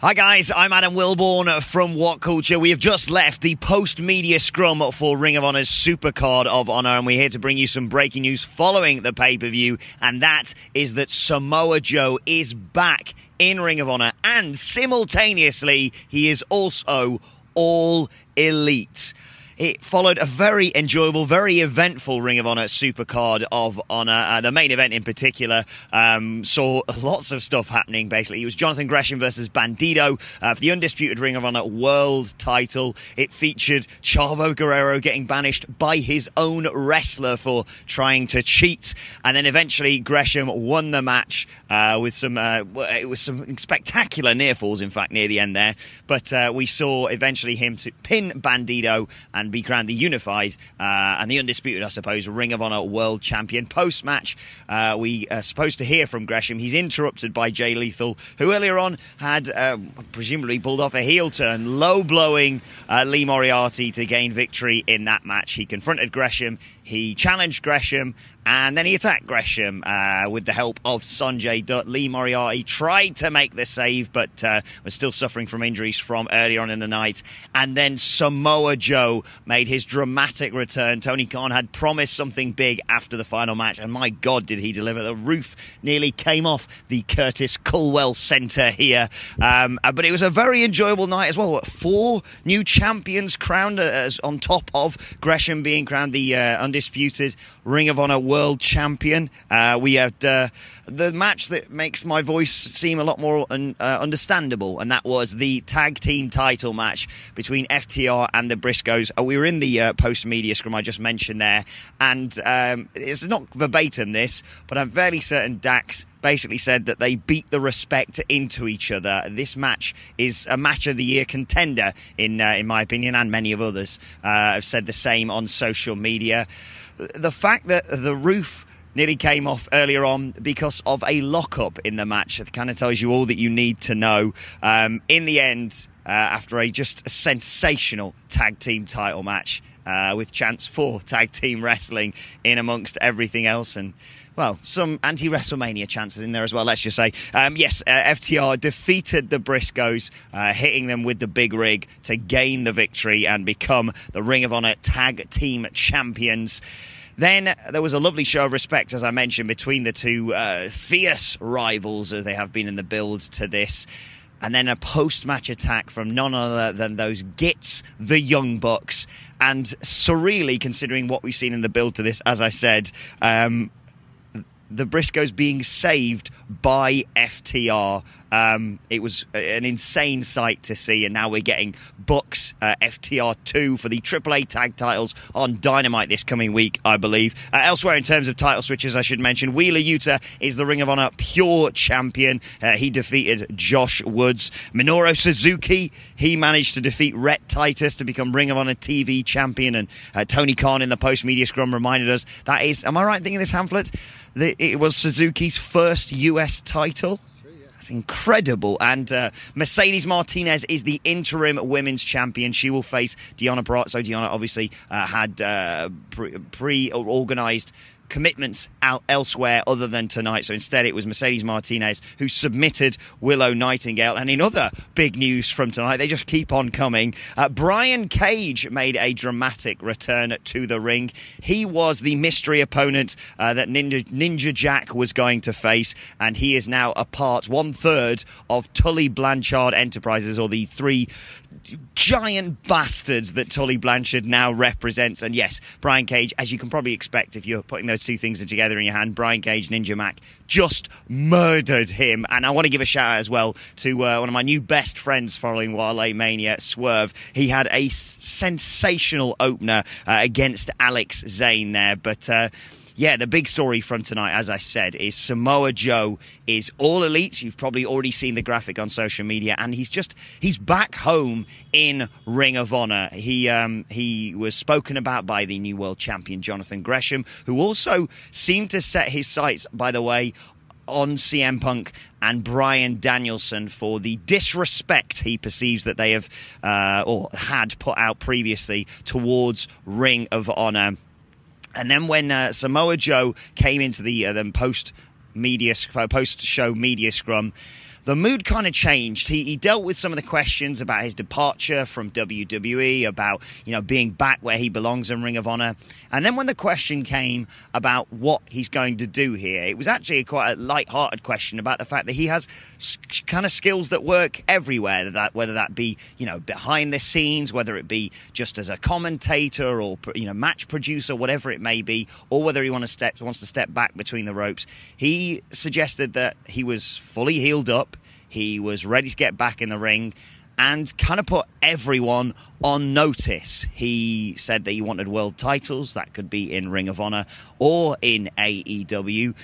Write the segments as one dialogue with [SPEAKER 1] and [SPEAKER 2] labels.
[SPEAKER 1] Hi guys, I'm Adam Wilborn from What Culture. We have just left the post-media scrum for Ring of Honor's Supercard of Honor, and we're here to bring you some breaking news following the pay-per-view, and that is that Samoa Joe is back in Ring of Honor, and simultaneously, he is also all elite. It followed a very enjoyable, very eventful Ring of Honor Supercard of Honor. Uh, the main event in particular um, saw lots of stuff happening, basically. It was Jonathan Gresham versus Bandido uh, for the undisputed Ring of Honor world title. It featured Chavo Guerrero getting banished by his own wrestler for trying to cheat. And then eventually Gresham won the match uh, with some, uh, it was some spectacular near falls, in fact, near the end there. But uh, we saw eventually him to pin Bandido and be crowned the unified uh, and the undisputed, I suppose, Ring of Honor world champion. Post match, uh, we are supposed to hear from Gresham. He's interrupted by Jay Lethal, who earlier on had uh, presumably pulled off a heel turn, low blowing uh, Lee Moriarty to gain victory in that match. He confronted Gresham, he challenged Gresham, and then he attacked Gresham uh, with the help of Sonjay Dutt. Lee Moriarty tried to make the save, but uh, was still suffering from injuries from earlier on in the night. And then Samoa Joe made his dramatic return. Tony Khan had promised something big after the final match, and my God, did he deliver! The roof nearly came off the Curtis Culwell Centre here. Um, uh, but it was a very enjoyable night as well. Four new champions crowned uh, on top of Gresham being crowned the uh, undisputed Ring of Honor World World champion. Uh, we had uh, the match that makes my voice seem a lot more un- uh, understandable, and that was the tag team title match between FTR and the Briscoes. Uh, we were in the uh, post media scrum I just mentioned there, and um, it's not verbatim this, but I'm fairly certain Dax basically said that they beat the respect into each other. This match is a match of the year contender, in uh, in my opinion, and many of others uh, have said the same on social media. The fact that the roof nearly came off earlier on because of a lockup in the match. It kind of tells you all that you need to know. Um, in the end, uh, after a just a sensational tag team title match uh, with chance for tag team wrestling in amongst everything else, and well, some anti WrestleMania chances in there as well, let's just say. Um, yes, uh, FTR defeated the Briscoes, uh, hitting them with the big rig to gain the victory and become the Ring of Honor Tag Team Champions. Then there was a lovely show of respect, as I mentioned, between the two uh, fierce rivals as they have been in the build to this. And then a post match attack from none other than those Gits, the Young Bucks. And surreally, considering what we've seen in the build to this, as I said, um, the Briscoes being saved by FTR. Um, it was an insane sight to see, and now we're getting Bucks uh, FTR 2 for the AAA tag titles on Dynamite this coming week, I believe. Uh, elsewhere, in terms of title switches, I should mention Wheeler Yuta is the Ring of Honor Pure Champion. Uh, he defeated Josh Woods. Minoru Suzuki, he managed to defeat Rhett Titus to become Ring of Honor TV Champion, and uh, Tony Khan in the post media scrum reminded us that is, am I right thinking this pamphlet? That it was Suzuki's first US title incredible. And uh, Mercedes Martinez is the interim women's champion. She will face Deonna Purrazzo. Deonna obviously uh, had uh, pre organised commitments out elsewhere other than tonight. So instead, it was Mercedes Martinez who submitted Willow Nightingale. And in other big news from tonight, they just keep on coming. Uh, Brian Cage made a dramatic return to the ring. He was the mystery opponent uh, that Ninja, Ninja Jack was going to face, and he is now a part, one third of Tully Blanchard Enterprises, or the three giant bastards that Tully Blanchard now represents. And yes, Brian Cage, as you can probably expect if you're putting those two things are together in your hand, Brian Cage, Ninja Mack, just murdered him. And I want to give a shout out as well to uh, one of my new best friends following Wale Mania, Swerve. He had a sensational opener uh, against Alex Zayne there, but. Uh, yeah, the big story from tonight, as I said, is Samoa Joe is all elite. You've probably already seen the graphic on social media, and he's just he's back home in Ring of Honor. He um, he was spoken about by the new world champion Jonathan Gresham, who also seemed to set his sights, by the way, on CM Punk and Bryan Danielson for the disrespect he perceives that they have uh, or had put out previously towards Ring of Honor. And then when uh, Samoa Joe came into the uh, then post media post show media scrum, the mood kind of changed. He, he dealt with some of the questions about his departure from WWE, about you know being back where he belongs in Ring of Honor, and then when the question came about what he's going to do here, it was actually quite a light-hearted question about the fact that he has kind of skills that work everywhere. That whether that be you know behind the scenes, whether it be just as a commentator or you know match producer, whatever it may be, or whether he want to step wants to step back between the ropes. He suggested that he was fully healed up he was ready to get back in the ring and kind of put everyone on notice. He said that he wanted world titles, that could be in Ring of Honor or in AEW.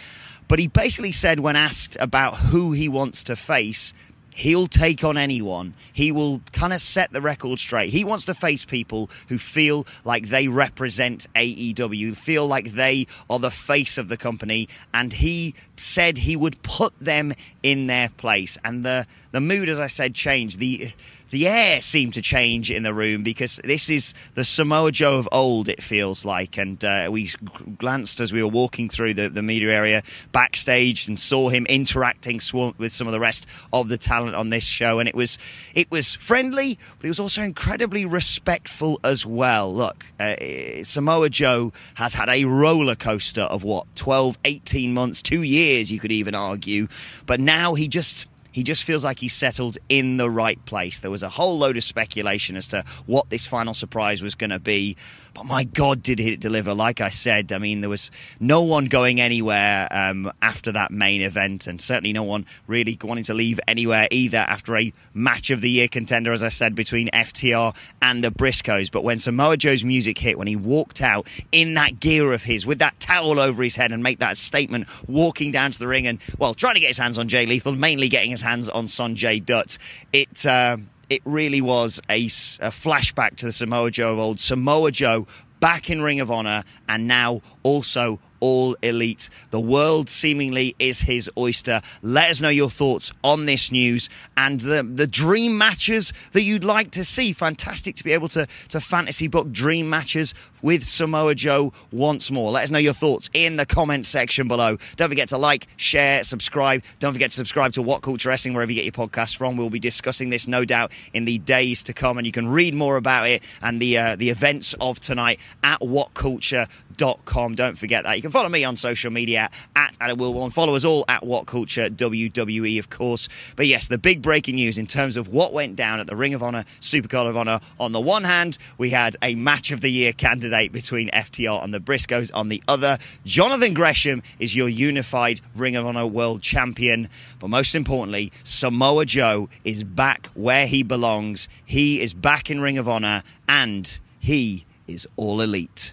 [SPEAKER 1] But he basically said, when asked about who he wants to face, He'll take on anyone. He will kind of set the record straight. He wants to face people who feel like they represent AEW, feel like they are the face of the company, and he said he would put them in their place. And the the mood, as I said, changed. The the air seemed to change in the room because this is the Samoa Joe of old, it feels like. And uh, we glanced as we were walking through the, the media area backstage and saw him interacting with some of the rest of the talent on this show. And it was, it was friendly, but it was also incredibly respectful as well. Look, uh, Samoa Joe has had a roller coaster of what, 12, 18 months, two years, you could even argue. But now he just he just feels like he's settled in the right place. There was a whole load of speculation as to what this final surprise was going to be. But my God, did it deliver? Like I said, I mean, there was no one going anywhere um, after that main event, and certainly no one really wanting to leave anywhere either after a match of the year contender, as I said, between FTR and the Briscoes. But when Samoa Joe's music hit, when he walked out in that gear of his with that towel over his head and make that statement, walking down to the ring and, well, trying to get his hands on Jay Lethal, mainly getting his hands on Sonjay Dutt, it. Uh, it really was a, a flashback to the Samoa Joe of old. Samoa Joe back in Ring of Honor and now also all elite. The world seemingly is his oyster. Let us know your thoughts on this news and the, the dream matches that you'd like to see. Fantastic to be able to, to fantasy book dream matches with Samoa Joe once more. Let us know your thoughts in the comments section below. Don't forget to like, share, subscribe. Don't forget to subscribe to What Culture Wrestling wherever you get your podcast from. We'll be discussing this, no doubt, in the days to come, and you can read more about it and the uh, the events of tonight at whatculture.com. Don't forget that. You can follow me on social media at Adam Wilborn. Follow us all at What Culture WWE, of course. But yes, the big breaking news in terms of what went down at the Ring of Honor Supercard of Honor. On the one hand, we had a match of the year candidate between FTR and the Briscoes on the other. Jonathan Gresham is your unified Ring of Honor World Champion. But most importantly, Samoa Joe is back where he belongs. He is back in Ring of Honor and he is all elite.